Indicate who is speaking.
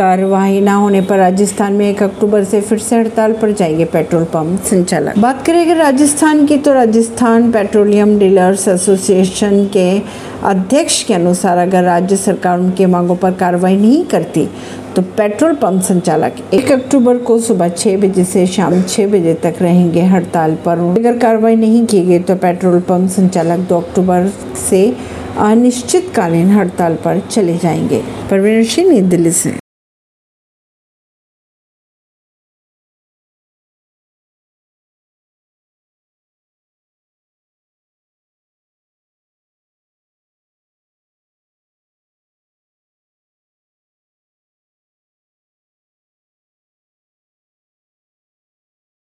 Speaker 1: कार्रवाई न होने पर राजस्थान में एक अक्टूबर से फिर से हड़ताल पर जाएँगे पेट्रोल पंप संचालक। बात करें अगर राजस्थान की तो राजस्थान पेट्रोलियम डीलर्स एसोसिएशन के अध्यक्ष के अनुसार अगर राज्य सरकार उनकी मांगों पर कार्रवाई नहीं करती तो पेट्रोल पंप संचालक एक अक्टूबर को सुबह छह बजे से शाम छह बजे तक रहेंगे हड़ताल पर। अगर कार्रवाई नहीं की गई तो पेट्रोल पंप संचालक दो अक्टूबर से अनिश्चितकालीन हड़ताल पर चले जाएँगे। परवीन सिंह, नई दिल्ली से।